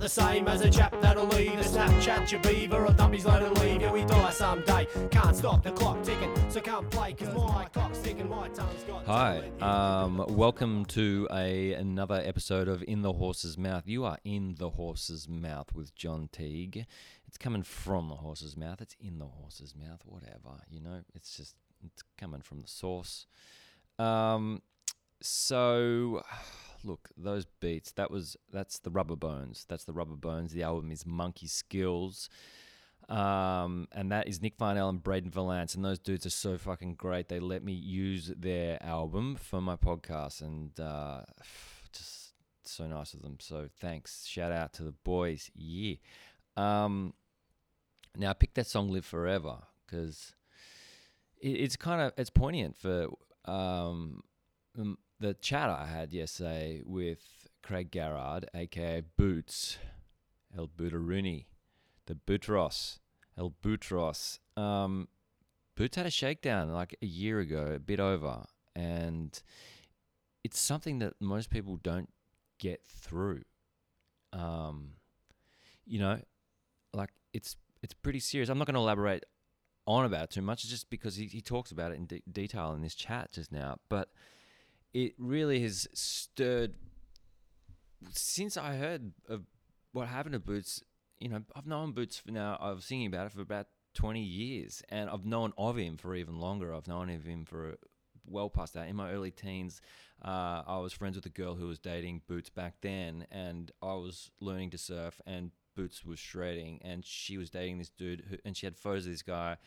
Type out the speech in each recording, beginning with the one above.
not the same as a chap that'll leave a Snapchat your beaver or dump his load and leave. Yeah, we die someday. Can't stop the clock ticking, so come play, cause my clock's ticking, my tongue's got. Hi, um, welcome to a another episode of In the Horse's Mouth. You are in the horse's mouth with John Teague. It's coming from the horse's mouth. It's in the horse's mouth. Whatever, you know. It's just it's coming from the source. Um, so look, those beats. That was that's the Rubber Bones. That's the Rubber Bones. The album is Monkey Skills. Um, and that is Nick Farnell and Braden Valance, and those dudes are so fucking great. They let me use their album for my podcast, and uh, just so nice of them. So thanks, shout out to the boys. Yeah. Um, now I picked that song "Live Forever" because it, it's kind of it's poignant for um, the, chat I had yesterday with Craig Garrard, aka Boots, El Bootaroonie the Boutros, El Boutros. Um, Boots had a shakedown like a year ago, a bit over, and it's something that most people don't get through. Um, you know, like it's it's pretty serious. I'm not going to elaborate on about it too much, just because he, he talks about it in de- detail in this chat just now. But it really has stirred since I heard of what happened to Boots you know, I've known Boots for now. I was singing about it for about 20 years, and I've known of him for even longer. I've known of him for well past that. In my early teens, uh, I was friends with a girl who was dating Boots back then, and I was learning to surf, and Boots was shredding, and she was dating this dude, who, and she had photos of this guy,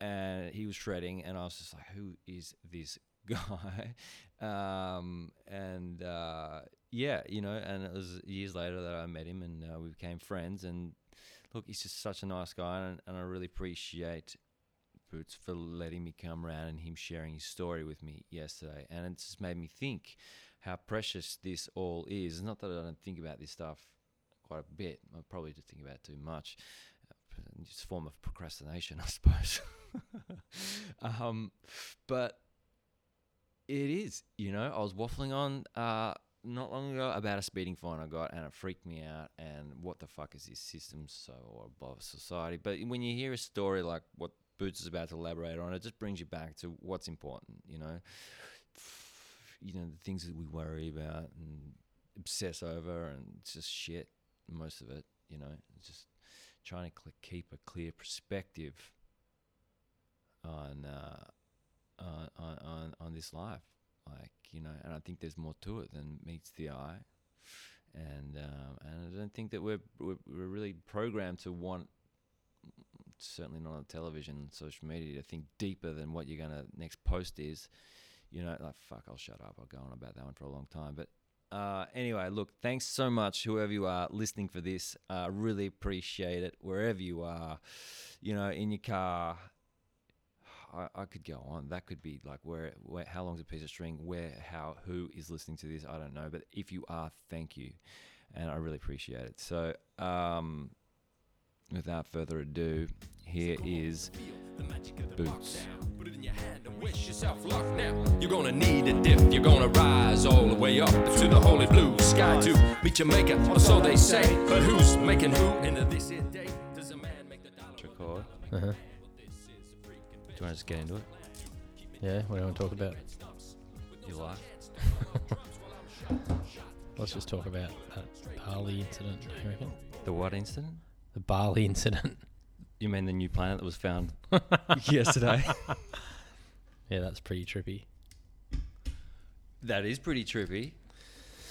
and he was shredding, and I was just like, who is this guy? um, and uh, yeah, you know, and it was years later that I met him and uh, we became friends. And look, he's just such a nice guy, and, and I really appreciate Boots for letting me come around and him sharing his story with me yesterday. And it just made me think how precious this all is. It's Not that I don't think about this stuff quite a bit. I probably just think about it too much. It's a form of procrastination, I suppose. um, but it is, you know, I was waffling on. Uh, not long ago about a speeding fine I got, and it freaked me out. And what the fuck is this system so above society? But when you hear a story like what Boots is about to elaborate on, it just brings you back to what's important. You know, you know the things that we worry about and obsess over, and it's just shit. Most of it, you know, it's just trying to keep a clear perspective on uh, on, on on this life like you know, and I think there's more to it than meets the eye, and um, and I don't think that we're, we're really programmed to want, certainly not on television, social media, to think deeper than what you're gonna next post is. You know, like fuck, I'll shut up. I'll go on about that one for a long time, but. Uh, anyway, look, thanks so much, whoever you are listening for this. Uh, really appreciate it. Wherever you are, you know, in your car, I, I could go on. That could be like where, where, how long's a piece of string? Where, how, who is listening to this? I don't know. But if you are, thank you, and I really appreciate it. So, um, without further ado, here is Boots. You're gonna need a dip, you're gonna rise all the way up to the holy blue sky to meet your maker, or so they say. But who's making who into this day? Does a man make the dollar? Record. Uh-huh. You want to just get into it? Yeah, what do you want to talk about? You like? Let's just talk about that Bali incident, I reckon. The what incident? The Bali incident. You mean the new planet that was found yesterday? Yeah, that's pretty trippy. That is pretty trippy.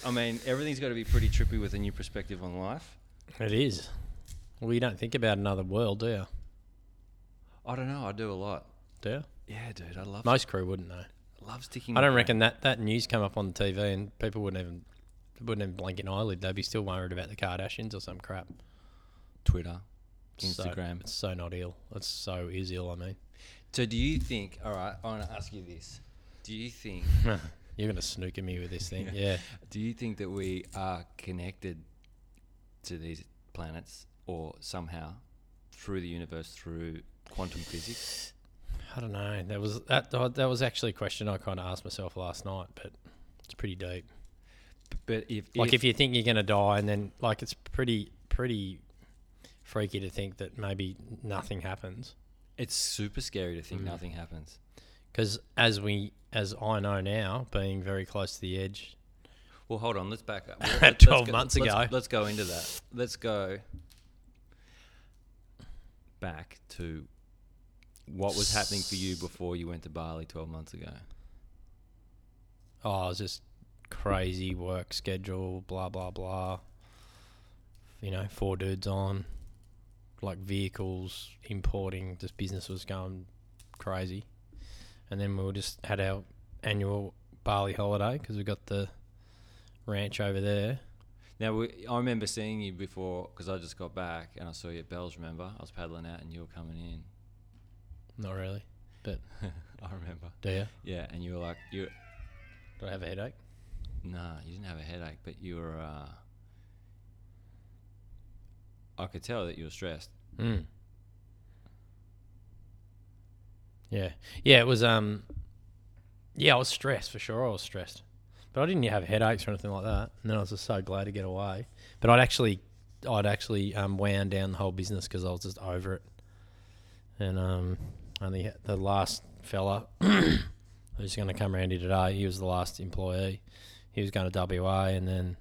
I mean, everything's got to be pretty trippy with a new perspective on life. It is. Well, you don't think about another world, do you? I don't know. I do a lot. Yeah, dude. I love. Most crew wouldn't know. love sticking. I don't reckon that, that news come up on the TV and people wouldn't even wouldn't even blink an eyelid. They'd be still worried about the Kardashians or some crap. Twitter, So- Instagram. it's so not ill. It's so is ill. I mean, So, do you think? All right, I want to ask you this. Do you think? you're gonna snooker me with this thing. Yeah. do you think that we are connected to these planets or somehow through the universe through quantum physics? I don't know. That was that. That was actually a question I kind of asked myself last night, but it's pretty deep. But if Like if you think you're gonna die, and then like it's pretty pretty freaky to think that maybe nothing happens. it's super scary to think Mm. nothing happens. Because as we, as I know now, being very close to the edge, Well, hold on. Let's back up. At Let's 12 go- months let's- ago. Let's go into that. Let's go back to what was happening for you before you went to Bali 12 months ago. oh, it was just crazy work schedule, blah blah blah. You know, four dudes on, like vehicles importing. This business was going crazy, and then we were just had our annual Bali holiday because we got the ranch over there. Now, we, I remember seeing you before because I just got back and I saw you at Bells, remember? I was paddling out and you were coming in. Not really, but I remember. do you? Yeah, and you were like, you Do I have a headache? Nah, you didn't have a headache, but you were. Uh, I could tell that you were stressed. Mm. Yeah, yeah. It was. Um. Yeah, I was stressed for sure. I was stressed, but I didn't have headaches or anything like that. And then I was just so glad to get away. But I'd actually, I'd actually um, wound down the whole business because I was just over it. And um, only had- the last fella who's going to come around here today, he was the last employee. He was going to WA, and then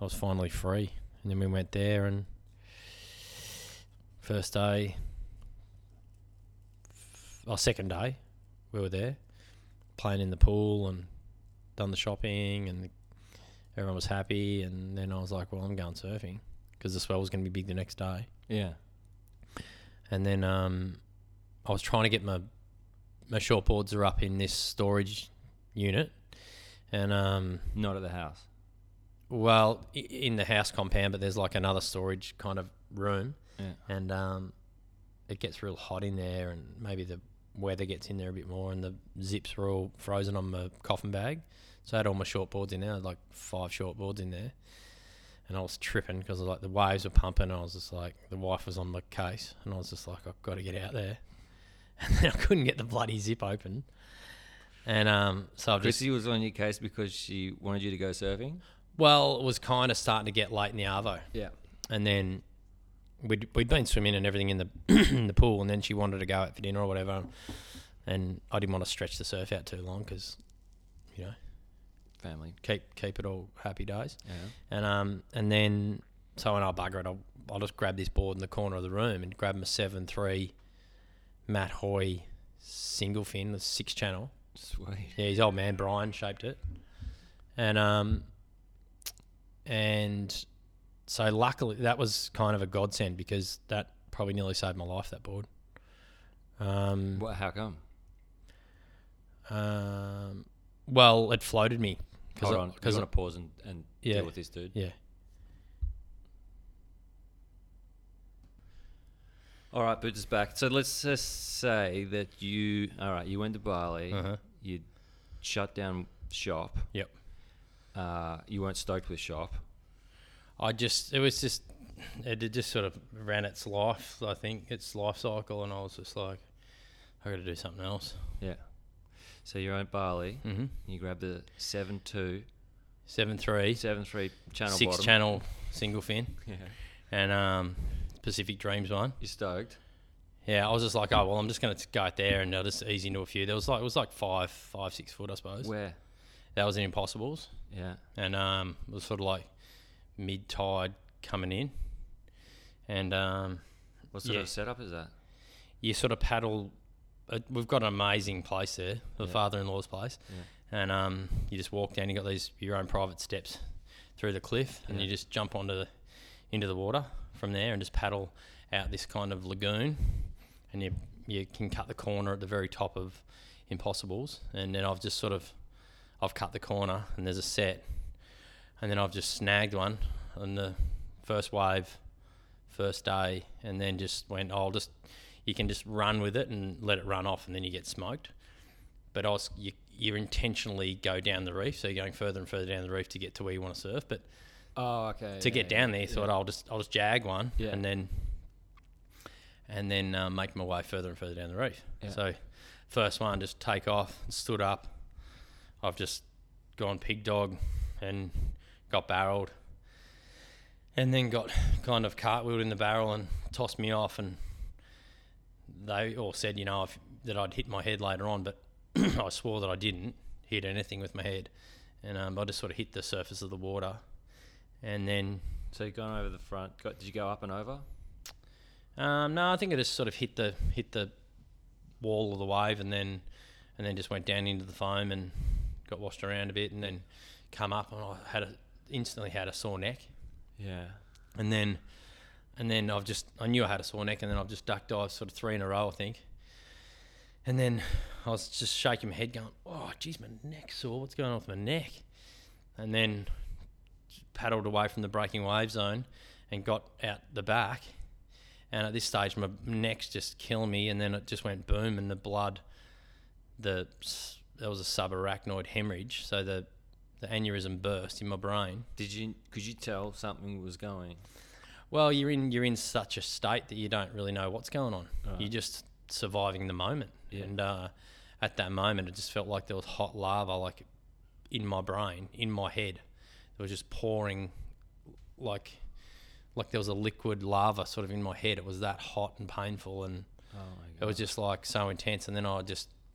I was finally free. And then we went there, and first day, our second day, we were there, playing in the pool and done the shopping, and everyone was happy. And then I was like, well, I'm going surfing because the swell was going to be big the next day. Yeah. And then um, I was trying to get my my shortboards are up in this storage unit, and um, Not at the house. well, i- in the house compound, but there's like another storage kind of room, Yeah. and um, it gets real hot in there, and maybe the weather gets in there a bit more, and the zips were all frozen on my coffin bag. So I had all my shortboards in there, I had like five shortboards in there, and I was tripping because like the waves were pumping, and I was just like, the wife was on the case, and I was just like, I've got to get out there, and then I couldn't get the bloody zip open, and um, so I've just Chrissy was on your case because she wanted you to go surfing. well, it was kind of starting to get late in the arvo. Yeah. and then we'd we'd been swimming and everything in the in the pool, and then she wanted to go out for dinner or whatever, and I didn't want to stretch the surf out too long because, you know, Family. keep keep it all happy days, Yeah. and um and then so when I bugger it, I'll, I'll just grab this board in the corner of the room and grab my seven three, Matt Hoy, single fin, the six channel. Sweet. Yeah, his old man Brian shaped it, and um, and so luckily that was kind of a godsend because that probably nearly saved my life. That board. Um, What? How come? um, well, it floated me Hold on. because Because want to pause and, and Yeah. deal with this dude. yeah, All right, Boots is back. So let's just say that you. All right, you went to Bali. uh-huh. You shut down shop. Yep. Uh, you weren't stoked with shop. I just it was just it had just sort of ran its life. I think its life cycle, and I was just like, I got to do something else. Yeah. So you're at Bali. Mm-hmm. You grab the seven two, Seven three, seven three channel six bottom. channel single fin, Yeah. and um, Pacific Dreams one. You stoked. Yeah, I was just like, oh well, I'm just gonna go out there and I'll just ease into a few. There was like it was like five, five, six foot, I suppose. Where? That was in Impossibles, Yeah. and um, it was sort of like mid tide coming in, and um, What sort Yeah. of setup is that? you sort of paddle. Uh, we've got an amazing place there, the Yeah. father-in-law's place, and um, you just walk down. You got these your own private steps through the cliff, and Yeah. you just jump onto the into the water from there, and just paddle out this kind of lagoon, and you you can cut the corner at the very top of Impossibles, and then I've just sort of I've cut the corner, and there's a set, and then I've just snagged one on the first wave, first day, and then just went. "Oh, I'll just you can just run with it and let it run off, and then you get smoked. But I was, you, you intentionally go down the reef, so you're going further and further down the reef to get to where you want to surf. But Oh, okay. to yeah, get down there. yeah. Thought I'll just I'll just jag one, Yeah. and then and then uh, make my way further and further down the reef. Yeah. So first one, just take off, stood up. I've just gone pig dog and got barreled, and then got kind of cartwheeled in the barrel and tossed me off, and they all said, you know, if, that I'd hit my head later on, but I swore that I didn't hit anything with my head, and um, I just sort of hit the surface of the water, and then So you've gone over the front. Got, did you go up and over? um, no, I think it just sort of hit the hit the wall of the wave, and then and then just went down into the foam and got washed around a bit, and then come up, and I had a, instantly had a sore neck, Yeah. and then and then I've just I knew I had a sore neck, and then I've just duck dived sort of three in a row, I think, and then I was just shaking my head, going, "Oh, geez, my neck's sore. What's going on with my neck?" And then paddled away from the breaking wave zone and got out the back. And at this stage, my neck's just killing me, and then it just went boom, and the blood, the there was a subarachnoid hemorrhage, so the the aneurysm burst in my brain. Did you? Could you tell something was going? Well, you're in you're in such a state that you don't really know what's going on. Right. You're just surviving the moment, Yeah. and uh, at that moment, it just felt like there was hot lava, like in my brain, in my head. It was just pouring, like like there was a liquid lava sort of in my head. It was that hot and painful, and Oh my it was just like so intense. And then I just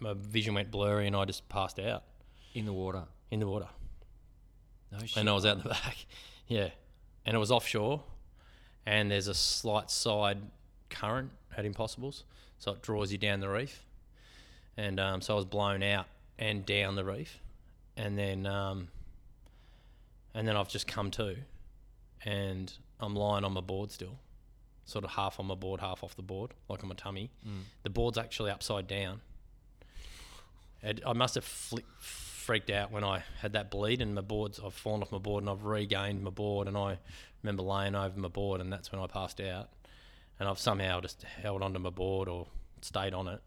my vision went blurry, and I just passed out in the water. in the water. No shit. and I was out in the back. Yeah, and it was offshore, and there's a slight side current at Impossibles, so it draws you down the reef, and um, so I was blown out and down the reef, and then um, and then I've just come to, and I'm lying on my board still, sort of half on my board, half off the board, like on my tummy. Mm. The board's actually upside down. I must have fli freaked out when I had that bleed, and my boards. I've fallen off my board, and I've regained my board, and I remember laying over my board, and that's when I passed out. And I've somehow just held onto my board or stayed on it,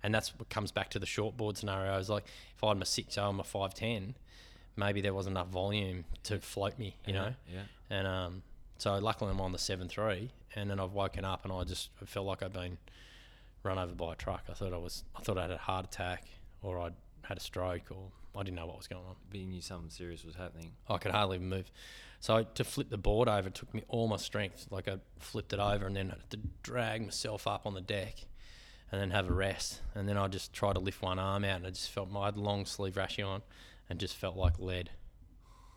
and that's what comes back to the short board scenario. Is like if I had my six O and my five ten, maybe there wasn't enough volume to float me, you know. Yeah. And um, so luckily I'm on the seven three, and then I've woken up and I just I felt like I'd been run over by a truck. I thought I was I thought I had a heart attack or I'd had a stroke or I didn't know what was going on. But you knew something serious was happening. I could hardly move. So to flip the board over it took me all my strength. Like I flipped it over and then I had to drag myself up on the deck and then have a rest. And then I just tried to lift one arm out and I just felt my I had long sleeve rashy on and just felt like lead.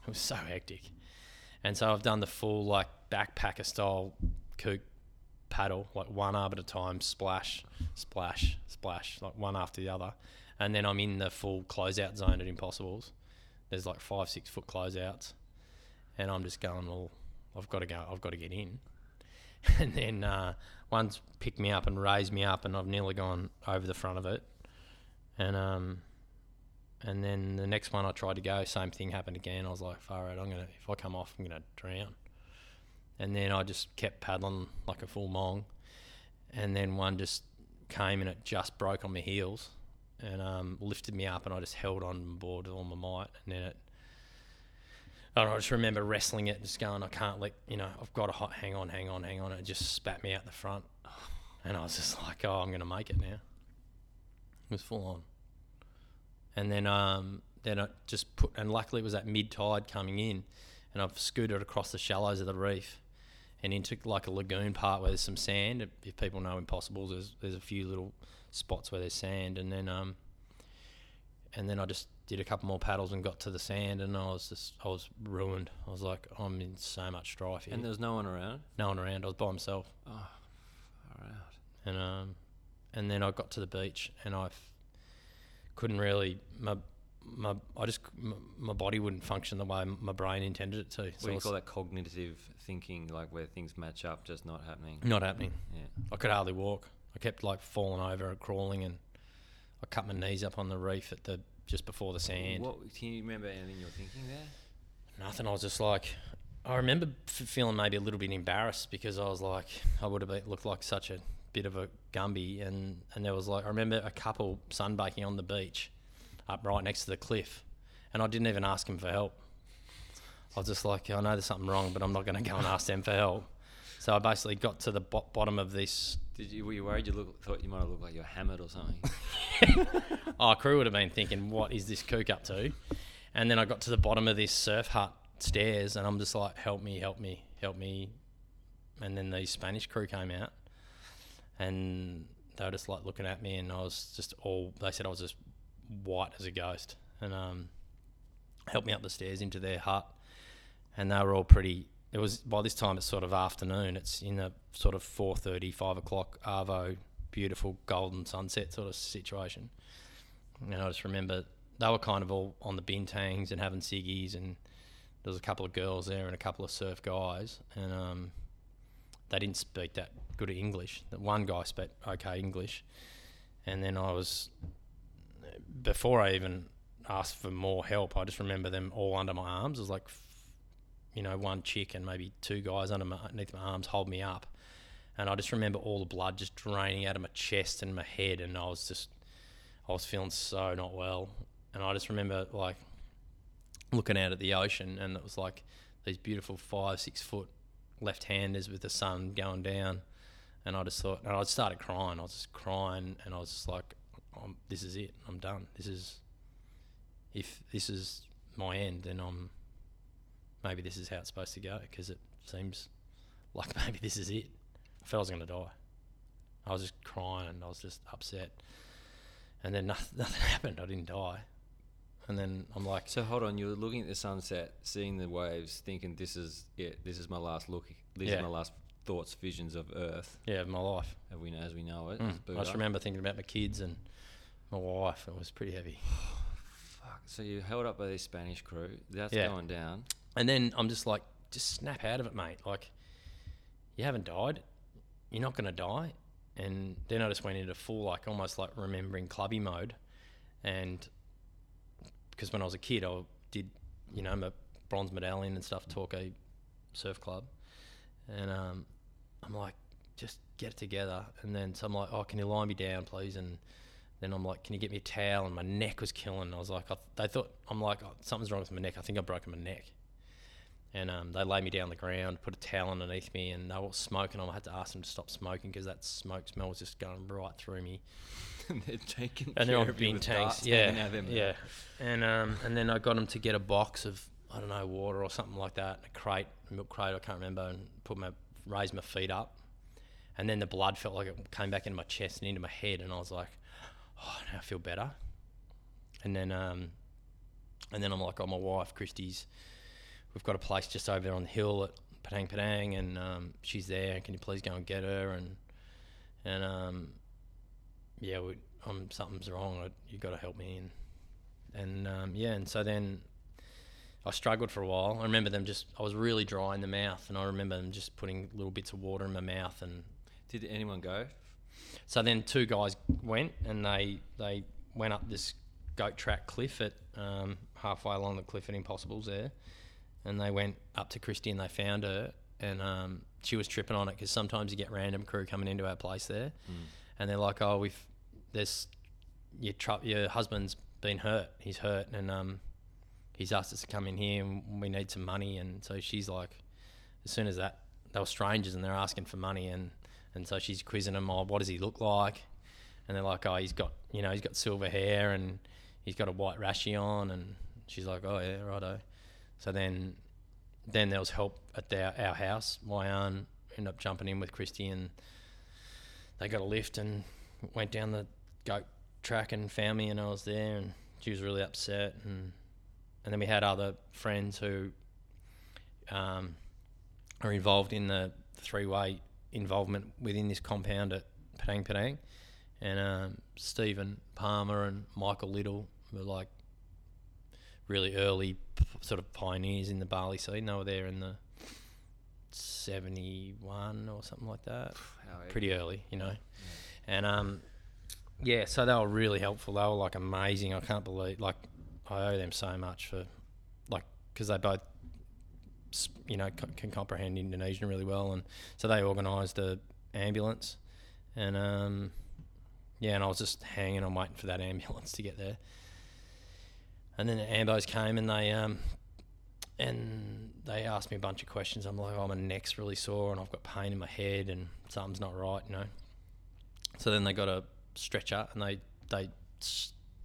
It was so hectic. And so I've done the full like backpacker style kook paddle, like one arm at a time, splash, splash, splash, like one after the other. And then I'm in the full closeout zone at Impossibles. There's like five, six foot closeouts. And I'm just going, well, I've got to go, I've got to get in. And then uh, one's picked me up and raised me up, and I've nearly gone over the front of it. And um, and then the next one I tried to go, same thing happened again. I was like, far out, I'm gonna if I come off, I'm gonna drown. And then I just kept paddling like a full mong. And then one just came and it just broke on my heels and um, lifted me up, and I just held on board with all my might. And then it, I, I just remember wrestling it, just going, I can't let, you know, I've got to hot, hang on, hang on, hang on. And it just spat me out the front. And I was just like, oh, I'm to make it now. It was full on. And then, um, then I just put, and luckily it was at mid tide coming in, and I've scooted across the shallows of the reef and into like a lagoon part where there's some sand. If- people know Impossibles, there's there's a few little spots where there's sand, and then um, and then I just did a couple more paddles and got to the sand, and I was just I was ruined. I was like, I'm in so much strife here. And there was no one around. no one around. I was by myself, Oh, far out. and um, and then I got to the beach, and I couldn't really my my I just my, my body wouldn't function the way my brain intended it to. What So do you call that cognitive thinking, like where things match up, just not happening? not happening. Yeah. I could hardly walk. I kept like falling over and crawling, and I cut my knees up on the reef at the just before the sand. What can you remember anything you were thinking there? Nothing. I was just like, I remember f- feeling maybe a little bit embarrassed because I was like, I would have been, looked like such a bit of a Gumby, and and there was like, I remember a couple sunbaking on the beach, up right next to the cliff, and I didn't even ask him for help. I was just like, I know there's something wrong, but I'm not going to go and ask them for help. So I basically got to the bo- bottom of this. Did you were you worried you look thought you might have looked like you're hammered or something? Oh, Our crew would have been thinking, what is this kook up to? And then I got to the bottom of this surf hut stairs, and I'm just like, help me, help me, help me. And then the Spanish crew came out, and they were just like looking at me, and I was just all. They said I was just white as a ghost, and um, helped me up the stairs into their hut, and they were all pretty. It was by this time it's sort of afternoon. It's in a sort of 4:30, 5 o'clock arvo, beautiful golden sunset sort of situation. And I just remember they were kind of all on the bintangs and having ciggies, and there was a couple of girls there and a couple of surf guys, and um, they didn't speak that good at English. The one guy spoke okay English, and then I was before I even asked for more help. I just remember them all under my arms. It was like, you know, one chick and maybe two guys under my, underneath my arms hold me up, and I just remember all the blood just draining out of my chest and my head, and I was just, I was feeling so not well, and I just remember like looking out at the ocean, and it was like these beautiful five, six foot left-handers with the sun going down, and I just thought, and I started crying. I was just crying, and I was just like, I'm, "This is it. I'm done. This is, if this is my end, then I'm, maybe this is how it's supposed to go, because it seems like maybe this is it. I felt I was going to die. I was just crying, and I was just upset, and then nothing, nothing happened. I didn't die, and then I'm like, so hold on, you were looking at the sunset, seeing the waves, thinking this is it. This is my last look. This Yeah. is my last thoughts, visions of Earth, yeah, of my life. as we as we know it. Mm. I just remember thinking about my kids and my wife. It was pretty heavy. Fuck. So you held up by this Spanish crew. That's Yeah. going down. And then I'm just like, just snap out of it, mate. Like, you haven't died. You're not going to die. And then I just went into full, like, almost like remembering clubby mode. And because when I was a kid, I did, you know, my bronze medallion and stuff, Torquay Surf Club. And um, I'm like, just get it together. And then so I'm like, oh, can you lie me down, please? And then I'm like, can you get me a towel? And my neck was killing. I was like, I, they thought, I'm like, oh, something's wrong with my neck. I think I've broken my neck. And um, they laid me down on the ground, put a towel underneath me, and they were smoking. I had to ask them to stop smoking because that smoke smell was just going right through me. and they're taking And they're on of you Bintangs, yeah, them yeah. And um, and then I got them to get a box of I don't know water or something like that, a crate, a milk crate, I can't remember, and put my raise my feet up, and then the blood felt like it came back into my chest and into my head, and I was like, oh, now I feel better. And then um, and then I'm like, oh, my wife Christy's, we've got a place just over there on the hill at Padang Padang, and um, she's there. Can you please go and get her? And and um, yeah, we, um, something's wrong. I, you got to help me. And and um, yeah, and so then I struggled for a while. I remember them just. I was really dry in the mouth, and I remember them just putting little bits of water in my mouth. And Did anyone go? so then two guys went, and they they went up this goat track cliff at um, halfway along the cliff at Impossibles there, and they went up to Christy and they found her, and um, she was tripping on it because sometimes you get random crew coming into our place there, and they're like, "Oh, we've there's your tr- your husband's been hurt. He's hurt, and um, he's asked us to come in here, and we need some money." And so she's like, as soon as that, they were strangers, and they're asking for money, and and so she's quizzing them, "Oh, what does he look like?" And they're like, "Oh, he's got you know he's got silver hair, and he's got a white rashy on," and she's like, "Oh yeah, righto." So then then there was help at our house. My aunt ended up jumping in with Christy, and they got a lift and went down the goat track and found me, and I was there, and she was really upset, and and then we had other friends who um, are involved in the three-way involvement within this compound at Padang Padang, and um, Stephen Palmer and Michael Little were like really early p- sort of pioneers in the Bali scene. They were there in the 71 or something like that. Pretty early, you know. And um, yeah, so they were really helpful. They were like amazing. I can't believe, like, I owe them so much for, like, because they both, you know, c- can comprehend Indonesian really well. And so they organised the ambulance. And um, yeah, and I was just hanging on waiting for that ambulance to get there. And then the ambos came and they um, and they asked me a bunch of questions. I'm like, oh, my neck's really sore and I've got pain in my head and something's not right, you know. So then they got a stretcher and they they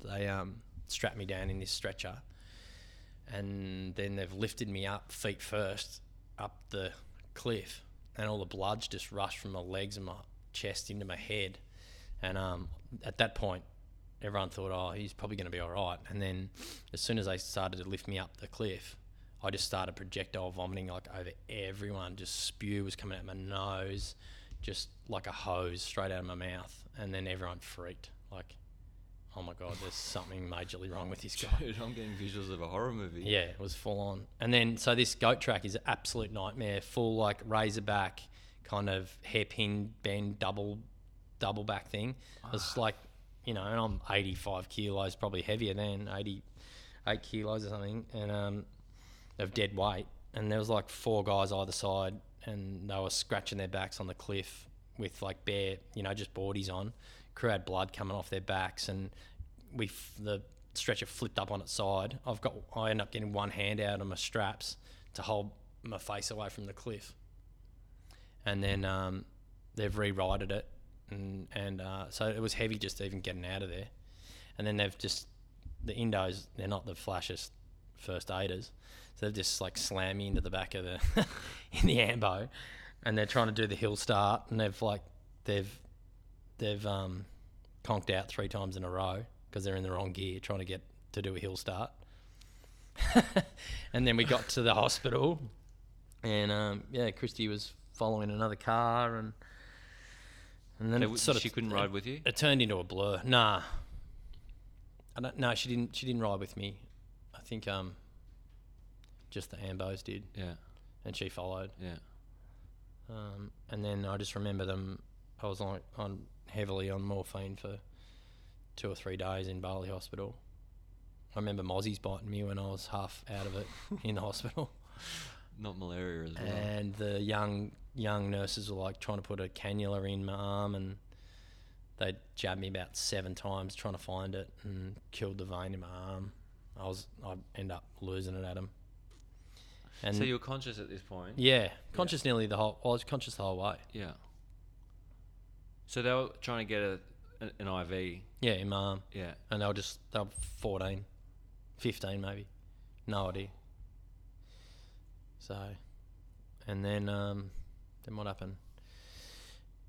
they um strapped me down in this stretcher, and then they've lifted me up feet first up the cliff, and all the blood's just rushed from my legs and my chest into my head, and um at that point. Everyone thought, oh, he's probably going to be all right. And then, as soon as they started to lift me up the cliff, I just started projectile vomiting like over everyone. Just spew was coming out my nose, just like a hose straight out of my mouth. And then everyone freaked. Like, oh my God, there's something majorly wrong with this guy. Dude, I'm getting visuals of a horror movie. Yeah, it was full on. And then, so this goat track is an absolute nightmare. Full like razorback, kind of hairpin bend, double, double back thing. It's like, you know, and I'm 85 kilos, probably heavier than 88 kilos or something, and um, of dead weight. And there was like four guys either side, and they were scratching their backs on the cliff with like bare, you know, just boardies on. Crew had blood coming off their backs, and we f- the stretcher flipped up on its side. I've got I end up getting one hand out of my straps to hold my face away from the cliff, and then um, they've rewrited it, and and uh, so it was heavy just even getting out of there, and then they've just the Indos they're not the flashiest first aiders, so they've just like slammed me into the back of the in the ambo, and they're trying to do the hill start, and they've like they've they've um, conked out three times in a row because they're in the wrong gear trying to get to do a hill start. and then we got to the hospital, and um, yeah, Christy was following another car, and and then So it sort of she couldn't ride with you? It turned into a blur. Nah, I don't. No, she didn't. She didn't ride with me. I think um, just the Ambos did, Yeah, and she followed. yeah. Um, and then I just remember them. I was on, on heavily on morphine for two or three days in Bali Hospital. I remember Mozzie's biting me when I was half out of it in the hospital, Not malaria as well. and the young young nurses were like trying to put a cannula in my arm, and they jabbed me about seven times trying to find it, and killed the vein in my arm. I was I end up losing it at them. And so you were conscious at this point? yeah, conscious nearly the whole. I was conscious the whole way. Yeah. So they were trying to get a, an, an IV. Yeah, in my arm. Yeah. and they were just they were 14 15 maybe no idea so and then um then what happened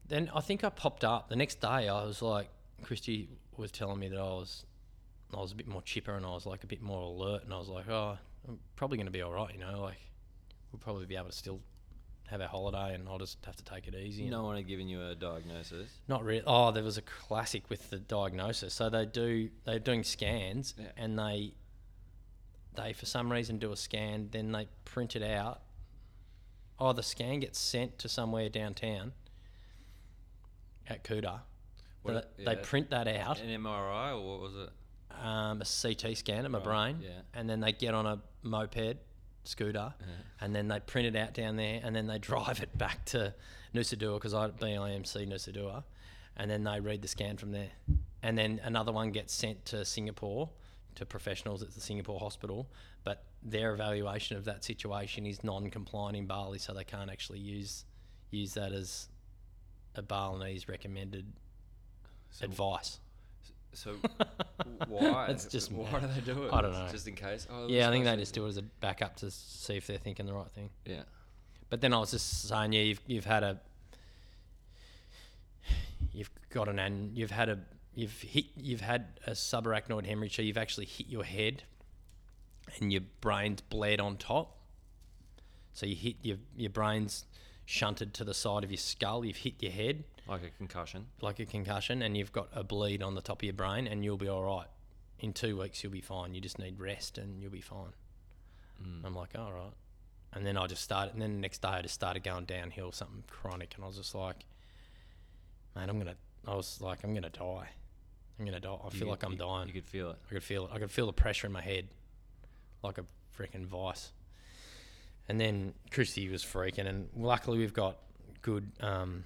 then i think i popped up the next day i was like christy was telling me that i was i was a bit more chipper and i was like a bit more alert and i was like oh i'm probably going to be all right you know like we'll probably be able to still have a holiday and i'll just have to take it easy No one had given you a diagnosis. not really. Oh, there was a classic with the diagnosis. So they do they're doing scans Yeah. and they they for some reason do a scan, then they print it out. Oh, the scan gets sent to somewhere downtown at Kuta. What- they, they print that out, An MRI or what was it? um, a CT scan of my Right, brain, yeah. and then they get on a moped scooter, uh-huh. and then they print it out down there, and then they drive it back to Nusa Dua because I BIMC Nusa Dua, and then they read the scan from there, and then another one gets sent to Singapore to professionals at the Singapore hospital, but their evaluation of that situation is non-compliant in Bali, so they can't actually use use that as a Balinese recommended advice. So why? That's just why mad. do they do it? I don't know. Just in case. Oh, Yeah, I think they just do it as a backup to see if they're thinking the right thing. Yeah. But then I was just saying, yeah, you've you've had a you've got an and you've had a you've hit you've had a subarachnoid hemorrhage, so you've actually hit your head, and your brain's bled on top. So you hit your your brain's shunted to the side of your skull. You've hit your head Like a concussion. like a concussion, and you've got a bleed on the top of your brain, and you'll be all right. In two weeks, you'll be fine. You just need rest, and you'll be fine. I'm like, all right. And then I just started, and then the next day I just started going downhill, something chronic, and I was just like, man, I'm gonna. I was like, I'm gonna die. I'm gonna die. I You feel could- like I'm you- dying. You could feel it. I could feel it. I could feel the pressure in my head, like a freaking vice. And then Christy was freaking, and luckily we've got good um,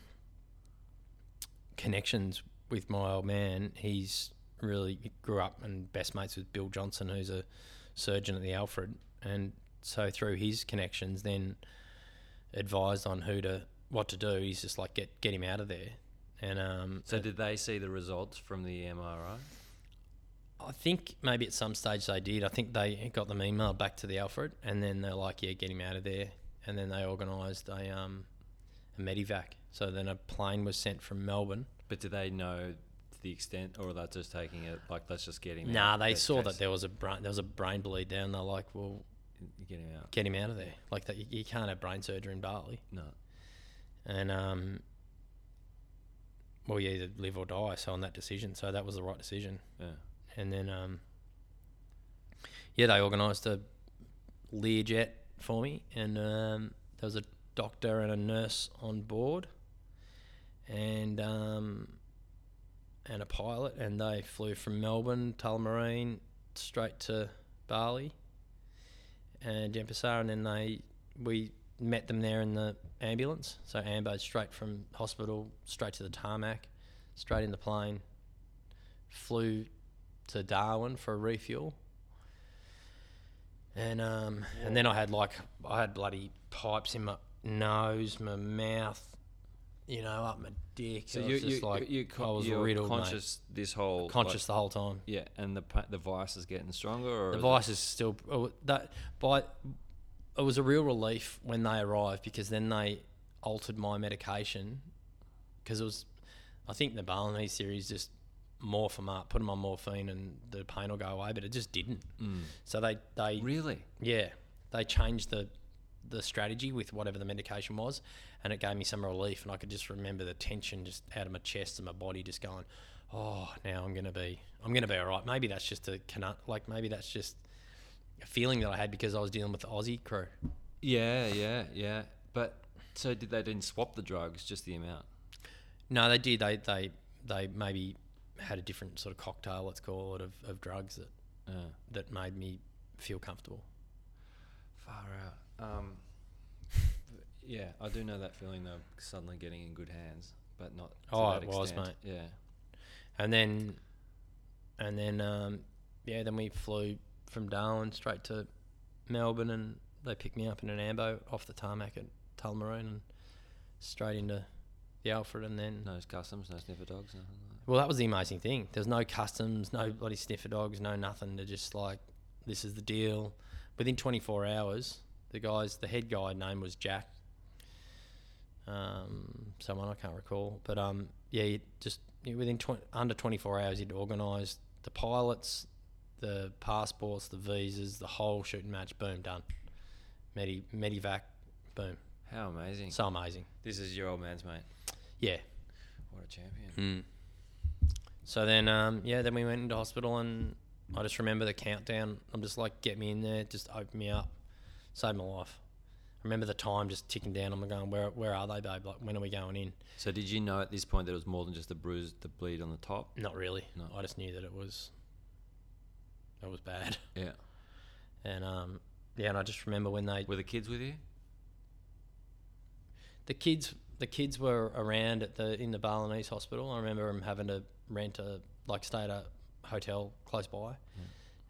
connections with my old man. He's really he grew up and best mates with Bill Johnson, who's a surgeon at the Alfred, and so through his connections, then advised on who to what to do. He's just like get get him out of there. And um, So did they see the results from the MRI? I think maybe at some stage they did. I think they got them emailed back to the Alfred, and then they're like, "Yeah, get him out of there." And then they organised a um, a medivac. So then a plane was sent from Melbourne. But do they know to the extent, or are they're just taking it like let's just get him? Nah, they saw in that there was a brain there was a brain bleed down. They're like, "Well, get him out. get him out of there." Like that, you, you can't have brain surgery in Bali. No. and um, well, you either live or die. So on that decision, so that was the right decision. Yeah. And then, um, yeah, they organised a Learjet for me, and um, there was a doctor and a nurse on board, and um, and a pilot, and they flew from Melbourne, Tullamarine, straight to Bali, and Denpasar, and then they we met them there in the ambulance. So Ambo straight from hospital, straight to the tarmac, straight in the plane, flew to Darwin for a refuel. And um, and then I had like I had bloody pipes in my nose, my mouth, you know, up my dick. So you you just like you I was you're riddled, mate. conscious this whole conscious the whole time. yeah, and the the virus is getting stronger, or The vice is still oh, that by it was a real relief when they arrived because then they altered my medication because it was I think the Balinese series just morph them up, put them on morphine, and the pain will go away, but it just didn't. Mm. So they they really yeah they changed the the strategy with whatever the medication was, and it gave me some relief, and I could just remember the tension just out of my chest and my body just going, oh, now I'm gonna be I'm gonna be all right. Maybe that's just a like maybe that's just a feeling that I had because I was dealing with the Aussie crew. Yeah, yeah, yeah. But so did they didn't swap the drugs, just the amount? No, they did. They they they maybe had a different sort of cocktail, let's call it, of, of drugs that Yeah. that made me feel comfortable. Far out. Um, yeah, I do know that feeling though, suddenly getting in good hands, but not. Oh, it was, extent. Yeah. And then, and then, um, yeah, then we flew from Darwin straight to Melbourne, and they picked me up in an ambo off the tarmac at Tullamarine and straight into the Alfred, and then. No customs, no sniffer dogs, nothing like Well, that was the amazing thing. There's no customs, no bloody sniffer dogs, no nothing. They're just like, this is the deal. Within 24 hours, the guys, the head guy name was Jack. Um, someone I can't recall, but um, yeah, he just within 20, under 24 hours, he'd organised the pilots, the passports, the visas, the whole shooting match. Boom, done. Medi, Medivac, boom. How amazing! So amazing. this is your old man's mate. Yeah. What a champion! So then, um, yeah, then we went into hospital, and I just remember the countdown. I'm just like, get me in there, just open me up, save my life. I remember the time just ticking down. I'm going, where, where are they, babe? Like, when are we going in? So did you know at this point that it was more than just the bruise, the bleed on the top? Not really. No. I just knew that it was, it was bad. Yeah. And um, yeah, and I just remember when they, Were the kids with you? the kids, the kids were around at the in the Balinese hospital. I remember them having to rent a like stay at a hotel close by,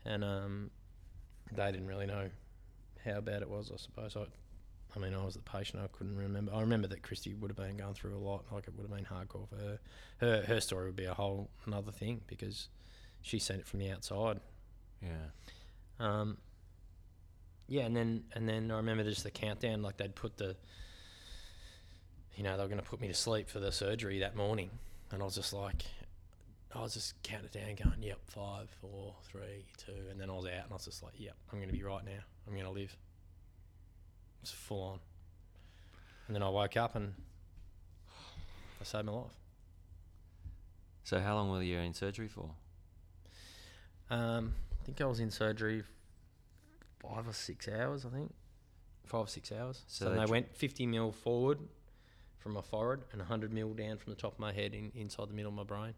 and um, they didn't really know how bad it was. I suppose I, I mean, I was the patient. I couldn't remember. I remember that Christy would have been going through a lot. Like it would have been hardcore for her. Her her story would be a whole another thing because she seen it from the outside. Yeah. Um, yeah, and then and then I remember just the countdown. Like they'd put the, you know, they were going to put me to sleep for the surgery that morning, and I was just like, I was just counting down, going, "Yep, five, four, three, two, and then I was out, and I was just like, "Yep, I'm going to be right now. I'm going to live." It's full on. And then I woke up and I saved my life. So how long were you in surgery for? Um, I think I was in surgery five or six hours. I think five or six hours. So So, they they tr- went fifty mil forward from my forehead and hundred mil down from the top of my head in, inside the middle of my brain.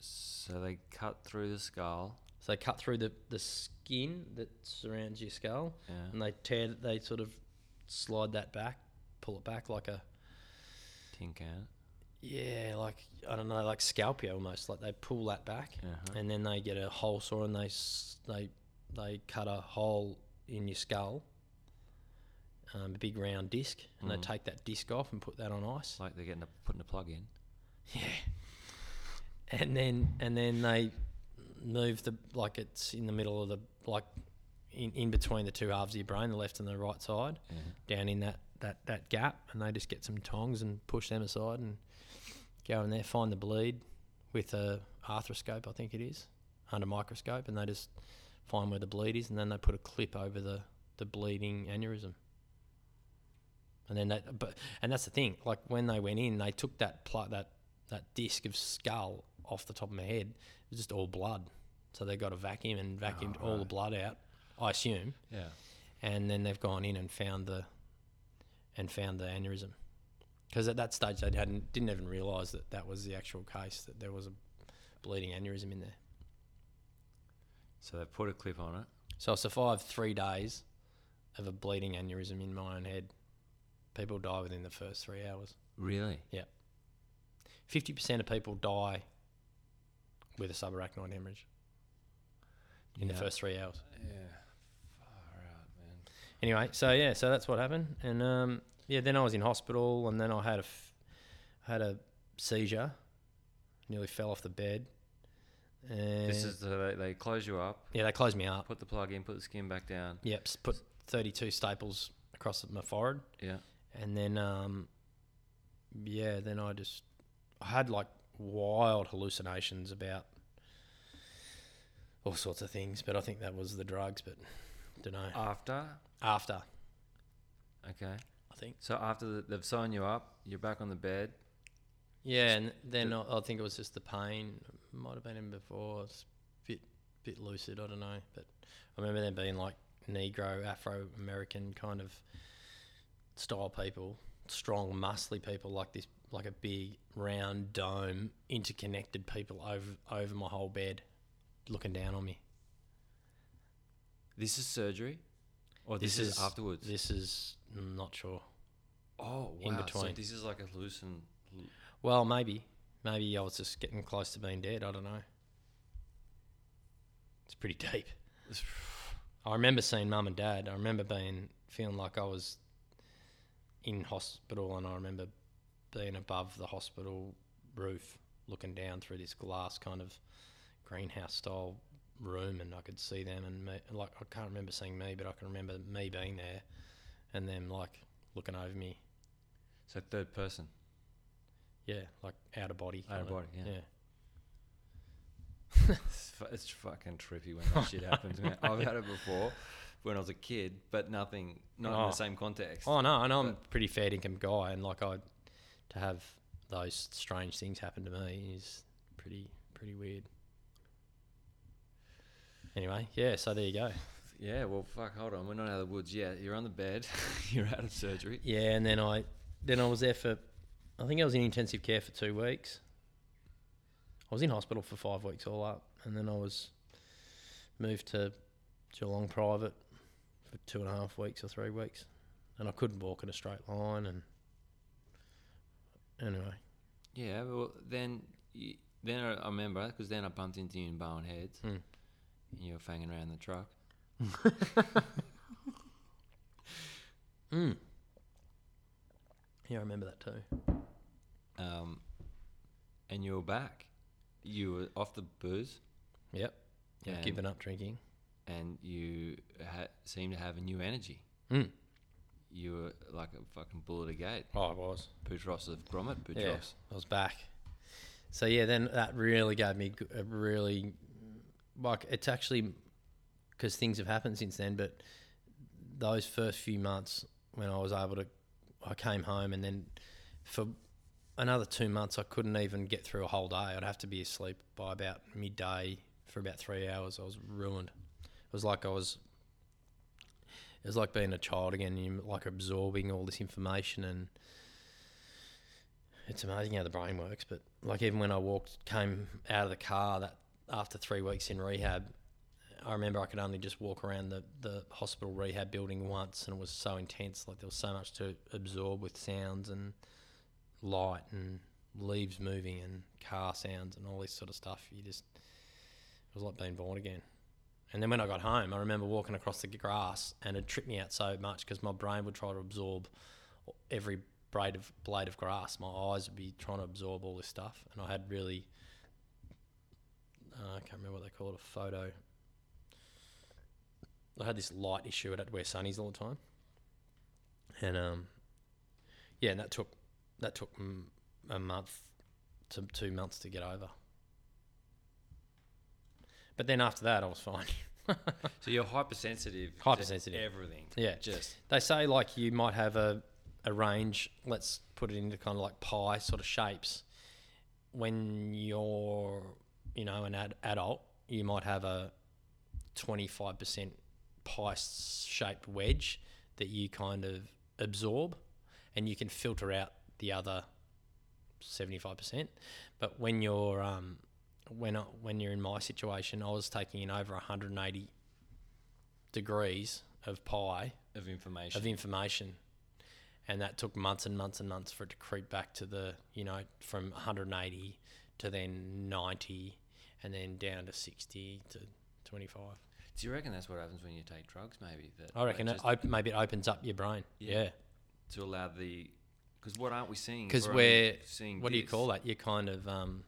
So they cut through the skull. So they cut through the, the skin that surrounds your skull, Yeah. and they tear. They sort of slide that back, pull it back like a Tin can. yeah, like I don't know, like scalpel almost. Like they pull that back, Uh-huh. and then they get a hole saw and they they they cut a hole in your skull um, a big round disc, and Mm. they take that disc off and put that on ice. Like they're getting a, putting a plug in. Yeah. And then and then they move the like it's in the middle of the like in, in between the two halves of your brain, the left and the right side, Yeah. down in that, that, that gap, and they just get some tongs and push them aside and go in there, find the bleed with a arthroscope, I think it is, under microscope, and they just find where the bleed is, and then they put a clip over the, the bleeding aneurysm. And then that, but and that's the thing. Like when they went in, they took that pl- that that disc of skull off the top of my head. It was just all blood. So they got a vacuum and vacuumed oh, all the blood out. I assume Yeah. and then they've gone in and found the and found the aneurysm because at that stage they hadn't didn't even realise that that was the actual case that there was a bleeding aneurysm in there. So they put a clip on it. So I survived three days of a bleeding aneurysm in my own head. People die within the first three hours. Really? Yeah. Fifty percent of people die with a subarachnoid hemorrhage in the first three hours. Yeah. Far out, man. Anyway, so yeah, so that's what happened, and um, yeah, then I was in hospital, and then I had a f- had a seizure, nearly fell off the bed, and This is the, they, they close you up, yeah, they closed me up. put the plug in, put the skin back down. Yep, put thirty two staples across my forehead, Yeah. and then um, yeah, then I just I had like wild hallucinations about all sorts of things, but I think that was the drugs, but don't know. After. After Okay. I think. So after the, they've sewn you up, you're back on the bed. Yeah, and then I, I think it was just the pain. Might have been in before. It's a bit bit lucid. I don't know, but I remember them being like Negro, Afro American kind of style people, strong, muscly people like this, like a big round dome, interconnected people over over my whole bed, looking down on me. This is surgery, or this, This is, is- afterwards. This is mm, not sure. oh, wow. in So this is like a hallucin. Well, maybe, maybe I was just getting close to being dead. I don't know. It's pretty deep. I remember seeing mum and dad. I remember being feeling like I was in hospital, and I remember being above the hospital roof, looking down through this glass kind of greenhouse style room, and I could see them. And me, like I can't remember seeing me, but I can remember me being there, and them like looking over me. So third person. Yeah, like out of body. Out of body, yeah. yeah. It's, fu- it's fucking trippy when that shit happens. Man. I've had it before when I was a kid, but nothing, not in Oh. the same context. Oh no, I know I'm a pretty fair income guy, and like I, to have those strange things happen to me is pretty pretty weird. Anyway, yeah. So there you go. Yeah, well, fuck, hold on. We're not out of the woods yet. You're on the bed. you're out of surgery. Yeah, and then I, then I was there for, I think I was in intensive care for two weeks. I was in hospital for five weeks all up, and then I was moved to Geelong private for two and a half weeks or three weeks, and I couldn't walk in a straight line, and anyway. Yeah, well, then then I, remember because then I bumped into you in Barwon Heads, Hmm. and you were fanging around the truck. Mm. Yeah, I remember that too. Um, and you were back. You were off the booze, Yep. Yeah, given up drinking. and you ha- seemed to have a new energy. Mm. You were like a fucking bull at a gate. Oh, I was. Boutros of Gromit, Boutros. Yeah, I was back. So yeah, then that really gave me a really like it's actually because things have happened since then. But those first few months when I was able to, I came home and then for another two months I couldn't even get through a whole day. I'd have to be asleep by about midday for about three hours. I was ruined. It was like I was. It was like being a child again. You like absorbing all this information and it's amazing how the brain works. But like even when I walked, came out of the car that after three weeks in rehab, I remember I could only just walk around the, the hospital rehab building once, and it was so intense. Like there was so much to absorb with sounds and light and leaves moving and car sounds and all this sort of stuff. You just it was like being born again. And then when I got home, I remember walking across the grass and it tripped me out so much because my brain would try to absorb every blade of blade of grass. My eyes would be trying to absorb all this stuff, and I had really uh, I can't remember what they call it a photo. I had this light issue. I had to wear sunnies all the time, and um, yeah, and that took that took a month to two months to get over. But then after that, I was fine. So you're hypersensitive. to Hypersensitive. everything. Yeah. Just They say like you might have a, a range, let's put it into kind of like pie sort of shapes. When you're, you know, an ad- adult, you might have a 25% pie shaped wedge that you kind of absorb and you can filter out the other 75%. But when you're, um, when, I, when you're in my situation, I was taking in over 180 degrees of pie of information. of information. And that took months and months and months for it to creep back to the, you know, from 180 to then 90 and then down to 60 to 25. Do you reckon that's what happens when you take drugs? Maybe that I reckon it op- maybe it opens up your brain. Yeah. Yeah. to allow the because what aren't we seeing? Because We're we're, seeing what do you call that? You're kind of, um,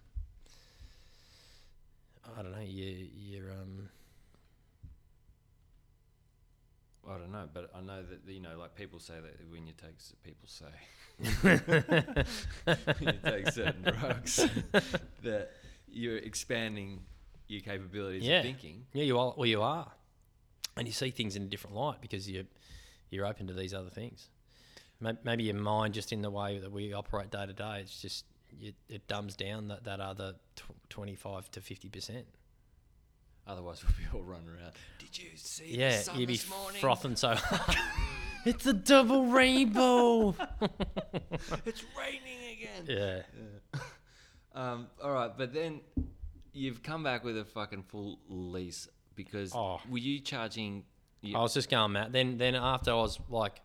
I don't know, you, you're, um, I don't know, but I know that you know, like people say that when you take people say when you take certain drugs that you're expanding your capabilities Yeah. of thinking. Yeah, you are. Well, you are, and you see things in a different light because you you're open to these other things. Maybe your mind, just in the way that we operate day to day, it's just it, it dumbs down that that other twenty five to fifty percent. Otherwise, we'll be all running around. Did you see the Yeah, sun you'd be this morning? frothing so hard. it's a double rainbow. It's raining again. yeah, Um, all right, but then you've come back with a fucking full lease because Oh. were you charging? You, I was just going, Matt. Then then after I was like,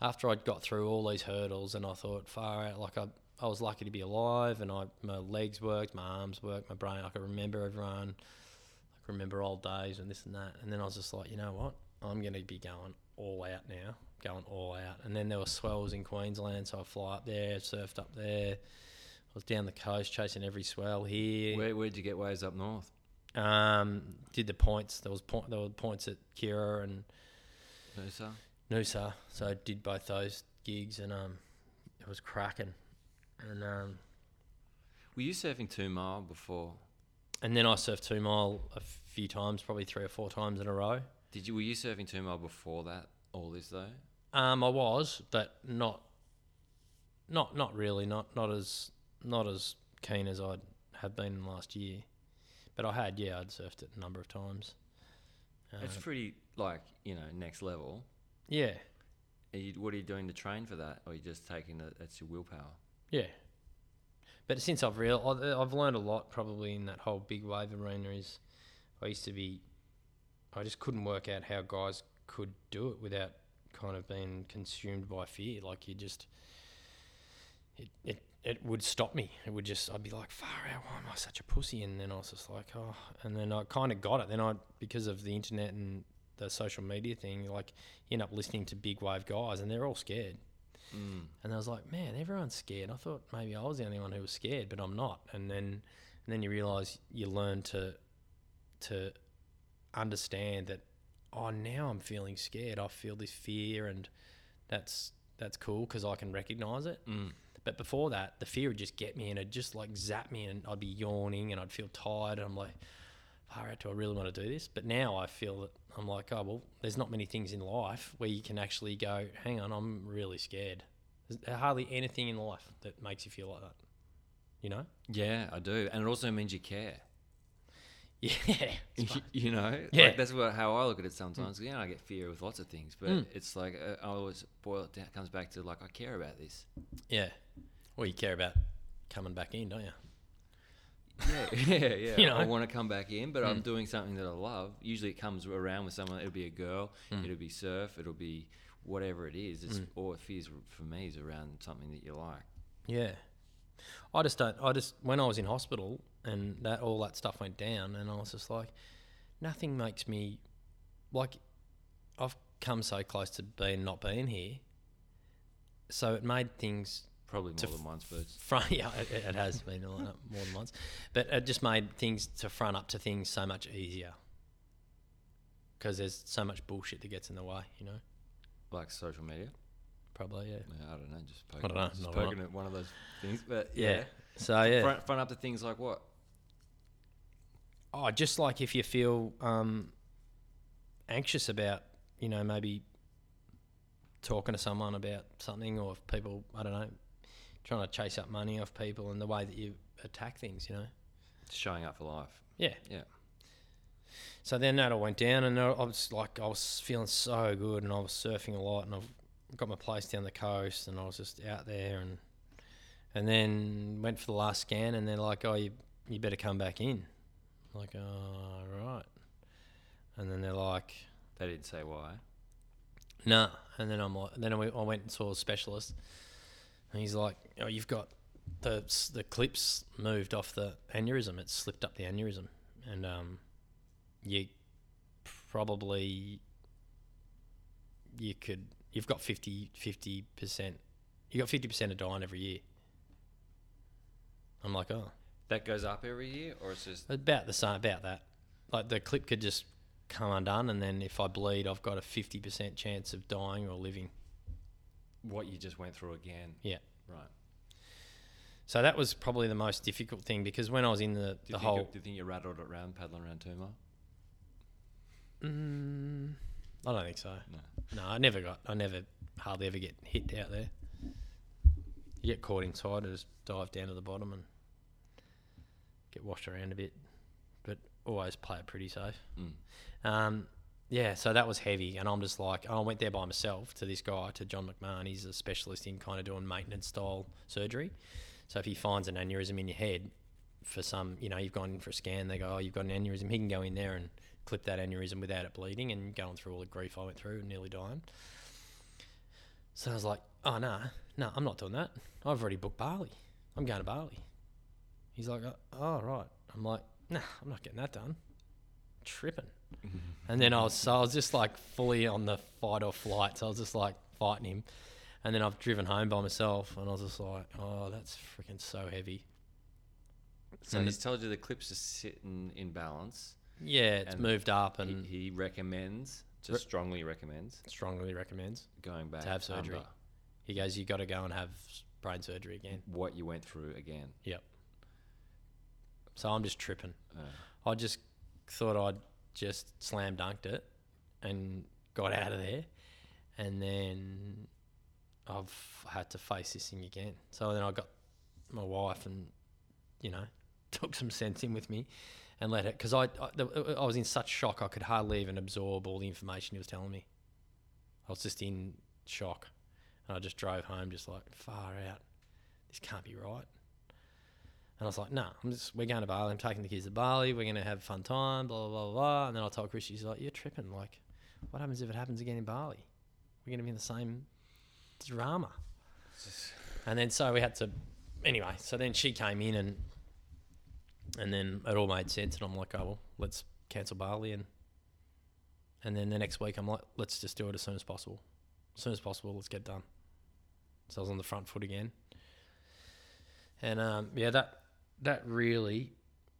after I'd got through all these hurdles, and I thought, far out, like I. I was lucky to be alive, and I my legs worked, my arms worked, my brain. I could remember everyone. I could remember old days and this and that. And then I was just like, you know what? I'm going to be going all out now, going all out. And then there were swells in Queensland, so I fly up there, surfed up there. I was down the coast chasing every swell here. where where'd you get waves up north? Um, did the points. There was point. There were points at Kirra and Noosa? Noosa. So I did both those gigs, and um, it was cracking. And um, Were you surfing two mile before? and then I surfed two mile a few times, probably three or four times in a row. Did you were you surfing two mile before that? All this though. Um, I was, but not, not, not really. Not, not as, not as keen as I'd have been last year. But I had, yeah, I'd surfed it a number of times. It's Um, pretty like you know next level. yeah, Are you, what are you doing to train for that, or are you just taking it? That's your willpower. Yeah. But since I've real, I've learned a lot probably in that whole big wave arena. Is I used to be, I just couldn't work out how guys could do it without kind of being consumed by fear. Like you just, it it it would stop me. It would just, I'd be like, far out. Why am I such a pussy? And then I was just like, oh. And then I kind of got it. Then I, because of the internet and the social media thing, like you end up listening to big wave guys, and they're all scared. Mm. And I was like, man, everyone's scared. I thought maybe I was the only one who was scared, but I'm not. And then, and then you realise you learn to, to understand that, oh, now I'm feeling scared. I feel this fear, and that's that's cool because I can recognise it. Mm. But before that, the fear would just get me and it'd just like zap me, and I'd be yawning and I'd feel tired. And I'm like, far out, do I really want to do this? But now I feel that I'm like, oh, well, there's not many things in life where you can actually go, hang on, I'm really scared. There's hardly anything in life that makes you feel like that. You know? Yeah, I do, and it also means you care. Yeah. you know, Yeah. like that's what how I look at it sometimes. You know, I get fear with lots of things, but Mm. it's like uh, I always boil it down. Comes back to like I care about this. yeah. Well, you care about coming back in, don't you? Yeah, yeah, yeah. You know? I want to come back in, but I'm Mm. doing something that I love. Usually, it comes around with someone. It'll be a girl. Mm. It'll be surf. It'll be whatever it is. It's Mm. all it feels for me is around something that you like. Yeah. I just don't. I just when I was in hospital and that all that stuff went down, and I was just like, nothing makes me like I've come so close to being not being here. So it made things Probably more than once, but front. Yeah, it, it has been more than once, but it just made things to front up to things so much easier. Because there's so much bullshit that gets in the way, you know. like social media. Probably, yeah. Yeah, I don't know. Just I poking, don't know, just not a poking at one of those things. But Yeah. yeah, So yeah. Front, front up to things like what? Oh, just like if you feel um, anxious about, you know, maybe talking to someone about something, or if people, I don't know, trying to chase up money off people, and the way that you attack things, you know. Showing up for life. Yeah. Yeah. So then that all went down, and I was like, I was feeling so good, and I was surfing a lot, and I've got my place down the coast, and I was just out there, and and then went for the last scan, and they're like, oh, you you better come back in. I'm like, oh, right. And then they're like, They didn't say why. no. And then I'm like, then I went and saw a specialist, and he's like, oh, you've got the the clips moved off the aneurysm. It's slipped up the aneurysm, and um, you probably you could you've got 50 percent. You got fifty percent of dying every year. I'm like, oh, That goes up every year, or it's just about the same, about that. Like the clip could just come undone, and then if I bleed, I've got a fifty percent chance of dying or living. What you just went through again. Yeah. Right. So that was probably the most difficult thing because when I was in the, Do the whole, you, do you think you rattled it around, paddling around Toomer? mm, I don't think so. No. No, I never got, I never hardly ever get hit out there. You get caught inside, and just dive down to the bottom and get washed around a bit, but always play it pretty safe. Mm. Um, yeah, so that was heavy, and I'm just like, I went there by myself to this guy, to John McMahon. He's a specialist in kind of doing maintenance style surgery. So if he finds an aneurysm in your head for some, you know, you've gone in for a scan, they go, oh, you've got an aneurysm. He can go in there and clip that aneurysm without it bleeding, and going through all the grief I went through, and nearly dying. So I was like, oh no, no, I'm not doing that. I've already booked Bali. I'm going to Bali. He's like, oh right. I'm like, nah, I'm not getting that done. Tripping. And then I was so I was just like fully on the fight or flight. So I was just like fighting him. And then I've driven home by myself and I was just like, oh, that's freaking so heavy. So And he's told you the clip's are sitting in balance. Yeah, it's And moved up and he, he recommends, Re- just strongly recommends, strongly recommends. going back To have surgery. under He goes, you got to go and have brain surgery again. what you went through again. Yep. So I'm just tripping. Uh, I just thought I'd just slam dunked it and got out of there. And then I've had to face this thing again. So then I got my wife and, you know, took some sense in with me and let it, because I, I, I was in such shock I could hardly even absorb all the information he was telling me. I was just in shock. And I just drove home just like, far out. This can't be right. And I was like, no, I'm just, we're going to Bali. I'm taking the kids to Bali. We're going to have a fun time, blah, blah, blah, blah. And then I told Chris, she's like, you're tripping. Like, what happens if it happens again in Bali? We're going to be in the same drama. And then so we had to, anyway, so then she came in and, and then it all made sense. And I'm like, oh, well, let's cancel Bali. And, and then the next week, I'm like, let's just do it as soon as possible. As soon as possible, let's get done. So I was on the front foot again. And um, yeah, that that really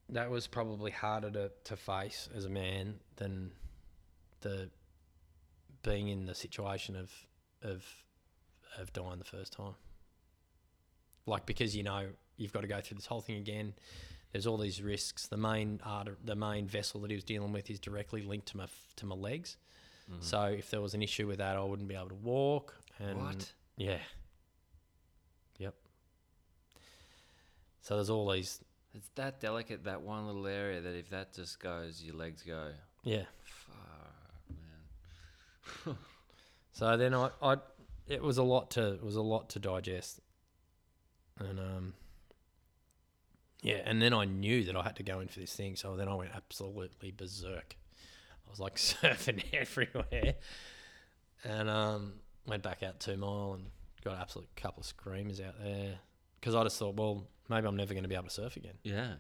that was probably harder to, to face as a man than the being in the situation of of of dying the first time. Like because you know you've got to go through this whole thing again. There's all these risks. The main arter- the main vessel that he was dealing with is directly linked to my to my legs. mhm. So if there was an issue with that, I wouldn't be able to walk. And What? Yeah. Yep. So there's all these. It's that delicate, that one little area that if that just goes, your legs go. Yeah. Fuck, man. So then I, I, it was a lot to, it was a lot to digest, and um, yeah, and then I knew that I had to go in for this thing, so then I went absolutely berserk. I was like surfing everywhere, and um, went back out two mile and got an absolute couple of screamers out there because I just thought, well, maybe I'm never going to be able to surf again. Yeah.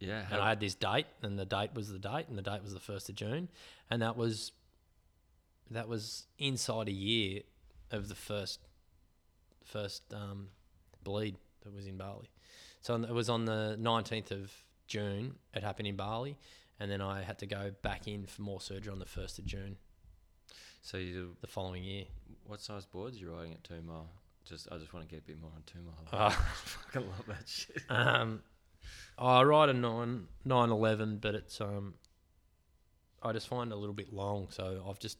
Yeah. and I had this date, and the date was the date, and the date was the first of June, and that was that was inside a year of the first first um, bleed that was in Bali. So it was on the nineteenth of June. It happened in Bali, and then I had to go back in for more surgery on the first of June so you the following year. what size boards are you riding at two mile? Just I just want to get a bit more on two mile. Uh, I fucking love that shit. Um, I ride a nine nine eleven, but it's um, I just find it a little bit long. So I've just,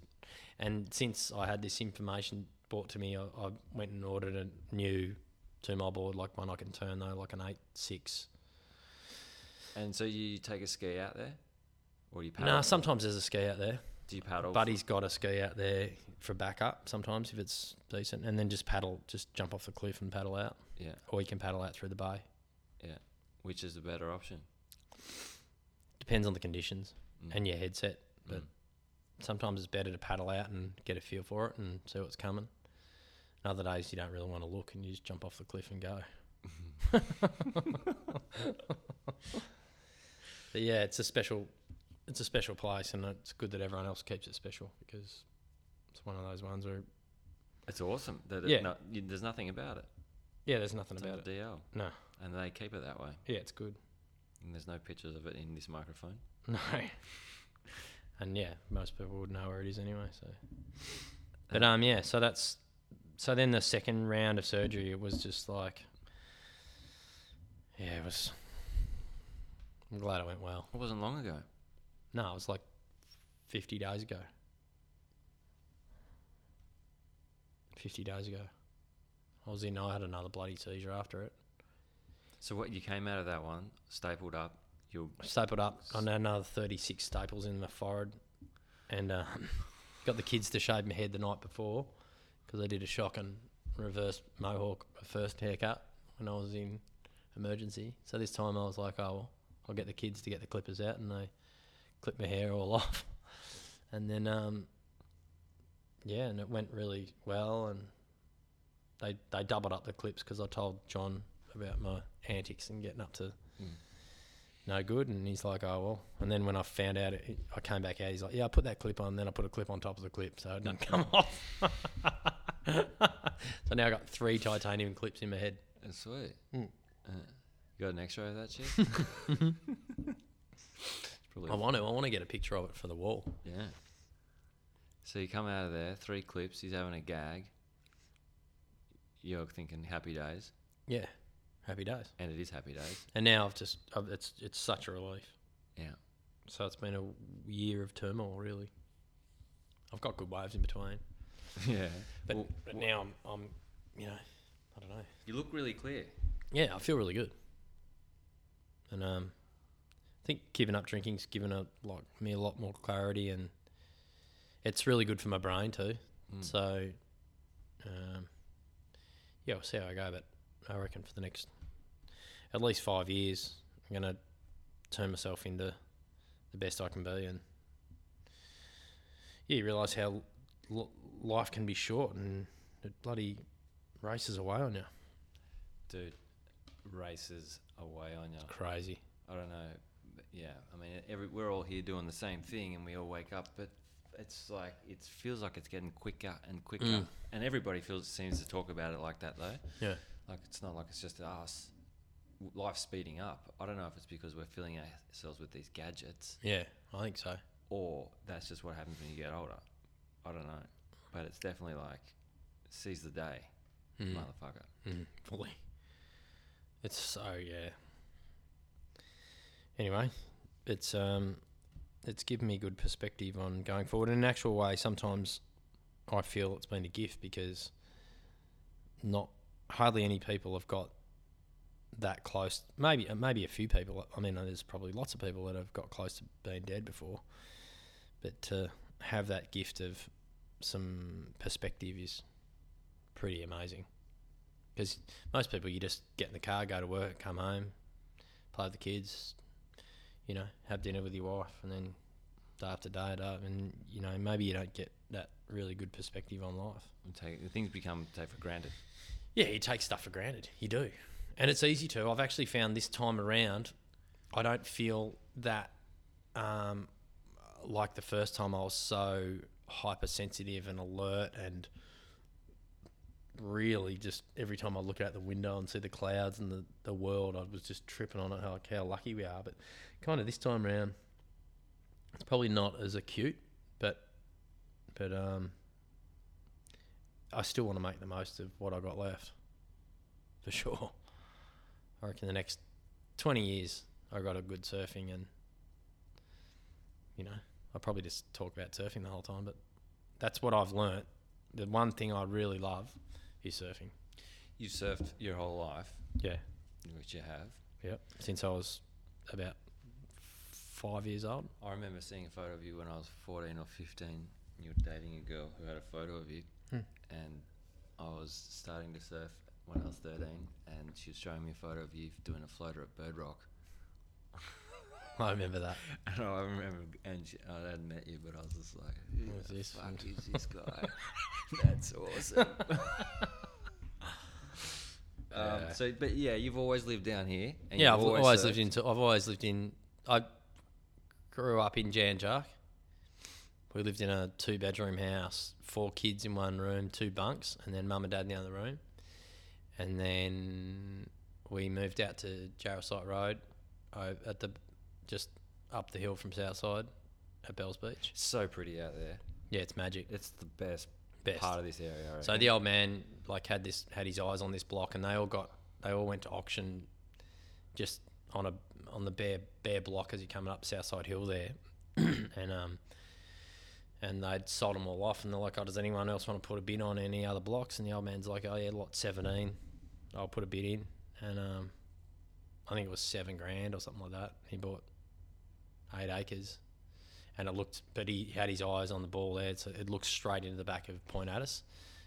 and since I had this information brought to me, I, I went and ordered a new two mile board, like one I can turn though, like an eight six. And so you take a ski out there, or you paddle? No, sometimes there's a ski out there. do you paddle? Buddy's got a ski out there for backup sometimes if it's decent, and then just paddle, just jump off the cliff and paddle out, Yeah, or you can paddle out through the bay. Yeah. Which is the better option? Depends on the conditions. Mm. and your headset. But Mm. sometimes it's better to paddle out and get a feel for it and see what's coming. Other days you don't really want to look and you just jump off the cliff and go. but yeah, it's a special, it's a special place, and it's good that everyone else keeps it special because it's one of those ones where It's awesome. That Yeah. no, you, there's nothing about it. yeah, there's nothing It's about it. DL, No, and they keep it that way. yeah, it's good. And there's no pictures of it in this microphone. No, and yeah, most people would know where it is anyway. So, but um, yeah, so that's so then the second round of surgery, it was just like, yeah, it was. I'm glad it went well. It wasn't long ago. No, it was like 50 days ago. 50 days ago. I was in, I had another bloody seizure after it. So what you came out of that one, stapled up. You Stapled up. I had another 36 staples in my forehead. And um, got the kids to shave my head the night before because I did a shock and reverse mohawk first haircut when I was in emergency. So this time I was like, oh, well, I'll get the kids to get the clippers out and they clipped my hair all off. And then, um, yeah, and it went really well. And they, they doubled up the clips because I told John about my antics and getting up to Mm. no good. And he's like, oh, well. And then when I found out, it, I came back out, he's like, yeah, I put that clip on, then I put a clip on top of the clip. So it doesn't come off. so now I've got three titanium clips in my head. That's sweet. Mm. Uh, you got an X-ray of that shit? I want to. I want to get a picture of it for the wall. Yeah. So you come out of there, three clips. He's having a gag. You're thinking happy days, Yeah, happy days. and it is happy days. And now I've just, I've, it's it's such a relief. Yeah. So it's been a year of turmoil, really. I've got good waves in between, yeah. but, Well, but now I'm, I'm, you know, I don't know. you look really clear. Yeah, I feel really good. And um, I think giving up drinking's given a like me a lot more clarity, and it's really good for my brain too. Mm. So, um, yeah, we'll see how I go. But I reckon for the next at least five years, I'm gonna turn myself into the best I can be, and yeah, you realise how l- life can be short, and it bloody races away on you. Dude, races away on you. Crazy. I don't know. Yeah, I mean, every, we're all here doing the same thing, and we all wake up, but it's like it feels like it's getting quicker and quicker, Mm. and everybody feels seems to talk about it like that though. Yeah. Like it's not like it's just us. Life's speeding up. I don't know if it's because we're filling ourselves with these gadgets, Yeah, I think so. or that's just what happens when you get older. I don't know, but it's definitely like seize the day, Mm. motherfucker. Mm, fully. It's so yeah. Anyway, it's um, it's given me good perspective on going forward. In an actual way, sometimes I feel it's been a gift because not hardly any people have got that close. Maybe uh, maybe a few people. I mean, there's probably lots of people that have got close to being dead before, but to have that gift of some perspective is pretty amazing. Because most people, you just get in the car, go to work, come home, play with the kids, you know, have dinner with your wife, and then day after day, day and you know, maybe you don't get that really good perspective on life. And take things become take for granted. Yeah, you take stuff for granted. You do. And it's easy to. I've actually found this time around, I don't feel that um, like the first time I was so hypersensitive and alert and really just every time I look out the window and see the clouds and the, the world, I was just tripping on it how, how lucky we are. But kind of this time around, it's probably not as acute, but but um, I still want to make the most of what I got left, for sure. I reckon the next twenty years I got a good surfing and you know I probably just talk about surfing the whole time, but that's what I've learnt. The one thing I really love is surfing. You've surfed your whole life, Yeah, which you have. yep. Since I was about five years old. I remember seeing a photo of you when I was 14 or 15. You were dating a girl who had a photo of you, Hmm. and I was starting to surf when I was 13, and she was showing me a photo of you doing a floater at Bird Rock. I remember that. And I remember, and she, I hadn't met you, but I was just like, "Who Who's the this?" fuck is this guy? That's awesome. Um, Yeah. so, but yeah, you've always lived down here. And yeah, I've you've always, lived surfed. in. I've always lived in. I grew up in Jan Juc. We lived in a two bedroom house, four kids in one room, two bunks, and then mum and dad in the other room. And then we moved out to Jarosite Road, o- at the just up the hill from Southside, at Bells Beach. So pretty out there. Yeah, it's magic. It's the best, Best. part of this area. So the old man like had this had his eyes on this block, and they all got they all went to auction, just on a on the bare bare block as you're coming up Southside Hill there, and um, and they'd sold them all off, and they're like, oh, does anyone else want to put a bid on any other blocks? And the old man's like, oh yeah, lot seventeen, I'll put a bid in, and um, I think it was seven grand or something like that. He bought eight acres. And it looked, but he had his eyes on the ball there, so it looked straight into the back of Point Addis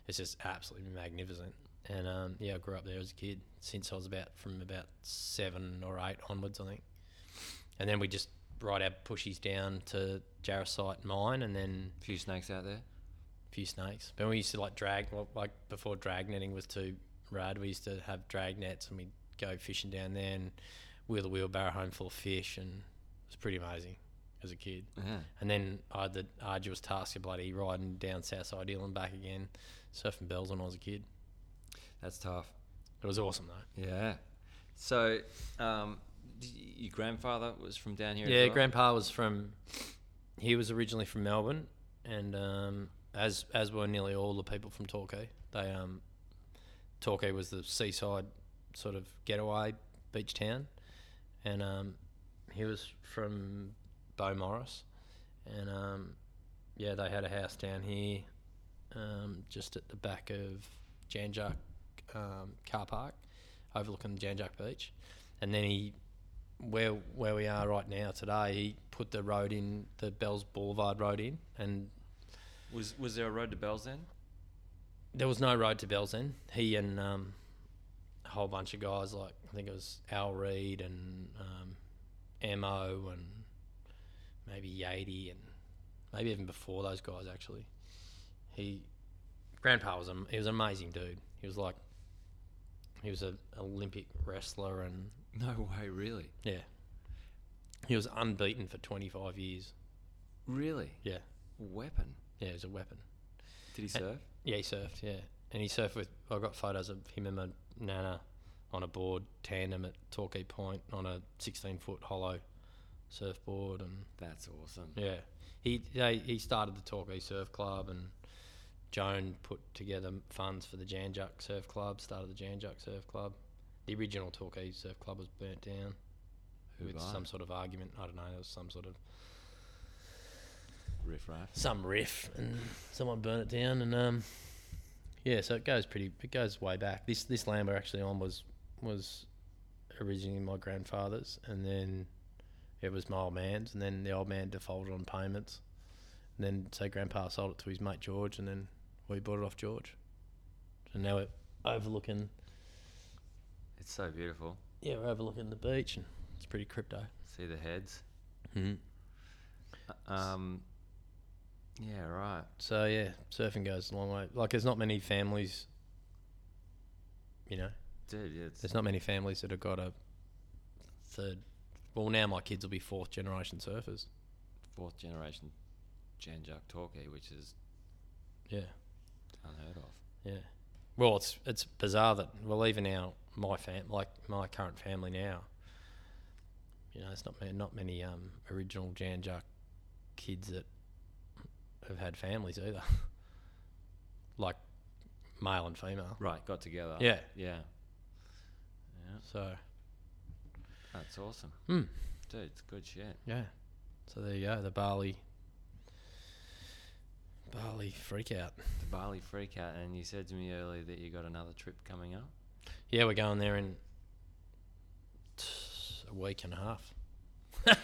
it's just absolutely magnificent. And um, yeah, I grew up there as a kid since I was about from about seven or eight onwards, I think. And then we just ride our pushies down to Jarosite Mine, and then a few snakes out there. a few snakes. But we used to like drag, well, like before drag netting was too rad. We used to have drag nets, and we'd go fishing down there and wheel the wheelbarrow home full of fish, and was pretty amazing as a kid. Yeah. And then I had the arduous task of bloody riding down Southside Hill and back again, surfing bells when I was a kid. That's tough. It was awesome though. Yeah. So, um, your grandfather was from down here. Yeah, well? Grandpa was from. He was originally from Melbourne, and um, as as were nearly all the people from Torquay. They um, Torquay was the seaside sort of getaway beach town, and um, he was from Bo Beaumaris, and um, yeah, they had a house down here, um, just at the back of Jan Juc um, car park, overlooking Jan Juc Beach, and then he where where we are right now today, he put the road in the Bells Boulevard road in, and Was was there a road to Bells then? there was no road to Bells then. He and um, a whole bunch of guys like I think it was Al Reed and um, Mo and maybe Yady and maybe even before those guys actually. He Grandpa was a he was an amazing dude. He was like he was an Olympic wrestler and No way, really. yeah. He was unbeaten for 25 years. Really? Yeah. Weapon. Yeah, he was a weapon. Did he surf? Yeah, he surfed. Yeah, and he surfed with. I got photos of him and my nana on a board tandem at Torquay Point on a 16 foot hollow surfboard, and That's awesome. yeah, he they, he started the Torquay Surf Club, and Joan put together funds for the Jan Juc Surf Club. Started the Jan Juc Surf Club. The original Torquay Surf Club was burnt down Who with some sort of argument. I don't know. There was some sort of riff raff. some riff and someone burnt it down and um yeah so it goes pretty it goes way back this this land we're actually on was was originally my grandfather's and then it was my old man's and then the old man defaulted on payments and then so grandpa sold it to his mate george and then we bought it off george so now we're overlooking It's so beautiful. yeah we're overlooking the beach and it's pretty crypto See the heads. Uh, Um. Yeah. Right. So yeah, surfing goes a long way. Like there's not many families, you know, Dude. Yeah, it's there's not many families that have got a third Well, now my kids will be fourth generation surfers. Fourth generation Jan Juc Torquay, which is Yeah, unheard of. yeah. Well, it's it's bizarre that well, even now my fam, like my current family now, you know, it's not ma- not many um, original Jan Juc kids that have had families either, like male and female. Right, got together. Yeah. Yeah. Yeah, So that's awesome. Hmm. Dude, it's good shit. yeah, so there you go. The Bali, Bali freak out. The Bali freak out, and you said to me earlier that you got another trip coming up. Yeah, we're going there in t- a week and a half.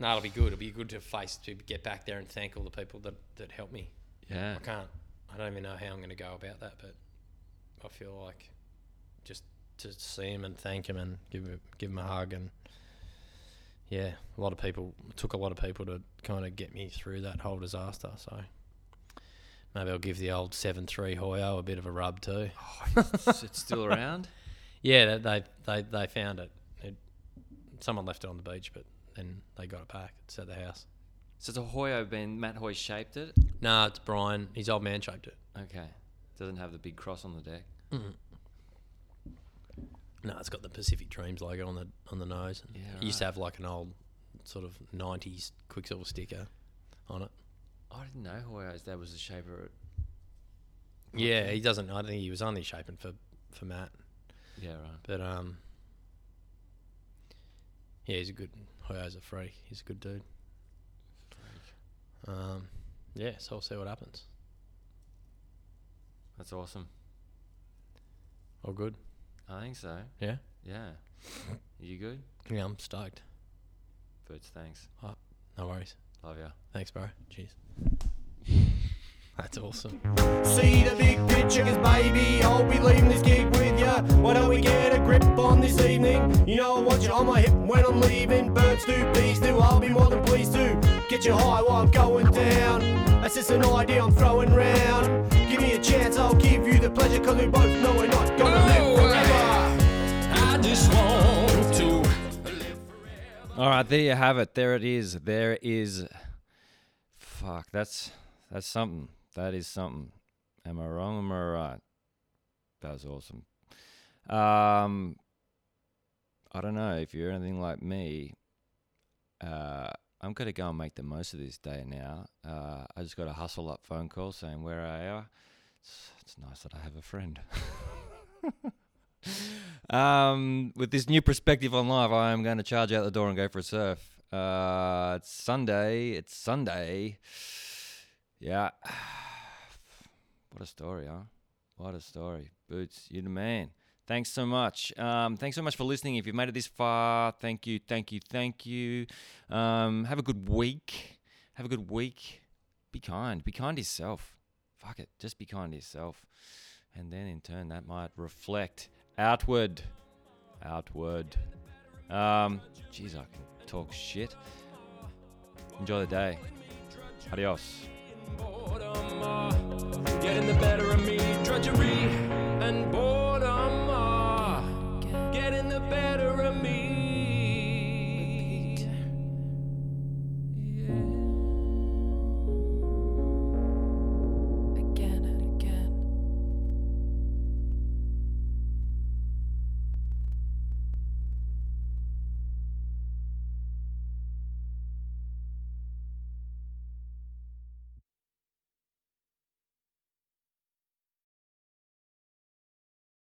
no, it'll be good. It'll be good to face to get back there and thank all the people that, that helped me. Yeah. I can't. I don't even know how I'm going to go about that, but I feel like just to see him and thank him and give him, give him a hug and yeah, a lot of people took a lot of people to kind of get me through that whole disaster. So maybe I'll give the old seven three Hoyo a bit of a rub too. Oh, it's, it's still around. Yeah, they they they, they found it. it. Someone left it on the beach, but then they got it back. It's at the house. So it's a Hoyo been Matt Hoy shaped it. No, it's Brian. His old man shaped it. Okay. Doesn't have the big cross on the deck. No, it's got the Pacific Dreams logo on the on the nose. Yeah, It used to have like an old sort of '90s Quiksilver sticker on it. I didn't know Hoyo's dad was the shaper. Yeah, he doesn't. I don't think he was only shaping for for Matt, yeah, right. but um, yeah, he's a good. Hoyo's a freak. He's a good dude. Um, yeah, so we'll see what happens. That's awesome. All good. I think so. Yeah. Yeah. you good? Yeah, I'm stoked. Boots, thanks. Oh, no worries. Love ya. Thanks, bro. Cheers. That's awesome. See the big picture, cause baby, I'll be leaving this gig with ya. Why don't we get a grip on this evening? You know I want you on my hip when I'm leaving. Birds do, bees do, I'll be more than pleased to get you high while I'm going down. That's just an idea I'm throwing round. Give me a chance, I'll give you the pleasure, cause we both know we're not gonna live forever. I just want to. All right, there you have it. There it is. There is. Fuck, that's that's something. That is something. Am I wrong? Am I right? That was awesome. Um, I don't know if you're anything like me. Uh, I'm gonna go and make the most of this day now. Uh, I just got a hustle up phone call saying where are you? It's, it's nice that I have a friend. um, with this new perspective on life, I am going to charge out the door and go for a surf. Uh, it's Sunday. It's Sunday. Yeah. What a story, huh? What a story. Boots, you're the man. Thanks so much. Um, thanks so much for listening. If you've made it this far, thank you, thank you, thank you. Um, have a good week. Have a good week. Be kind. Be kind to yourself. Fuck it. Just be kind to yourself. And then in turn, that might reflect outward. Outward. Um, geez, I can talk shit. Enjoy the day. Adios. Getting the better of me, drudgery.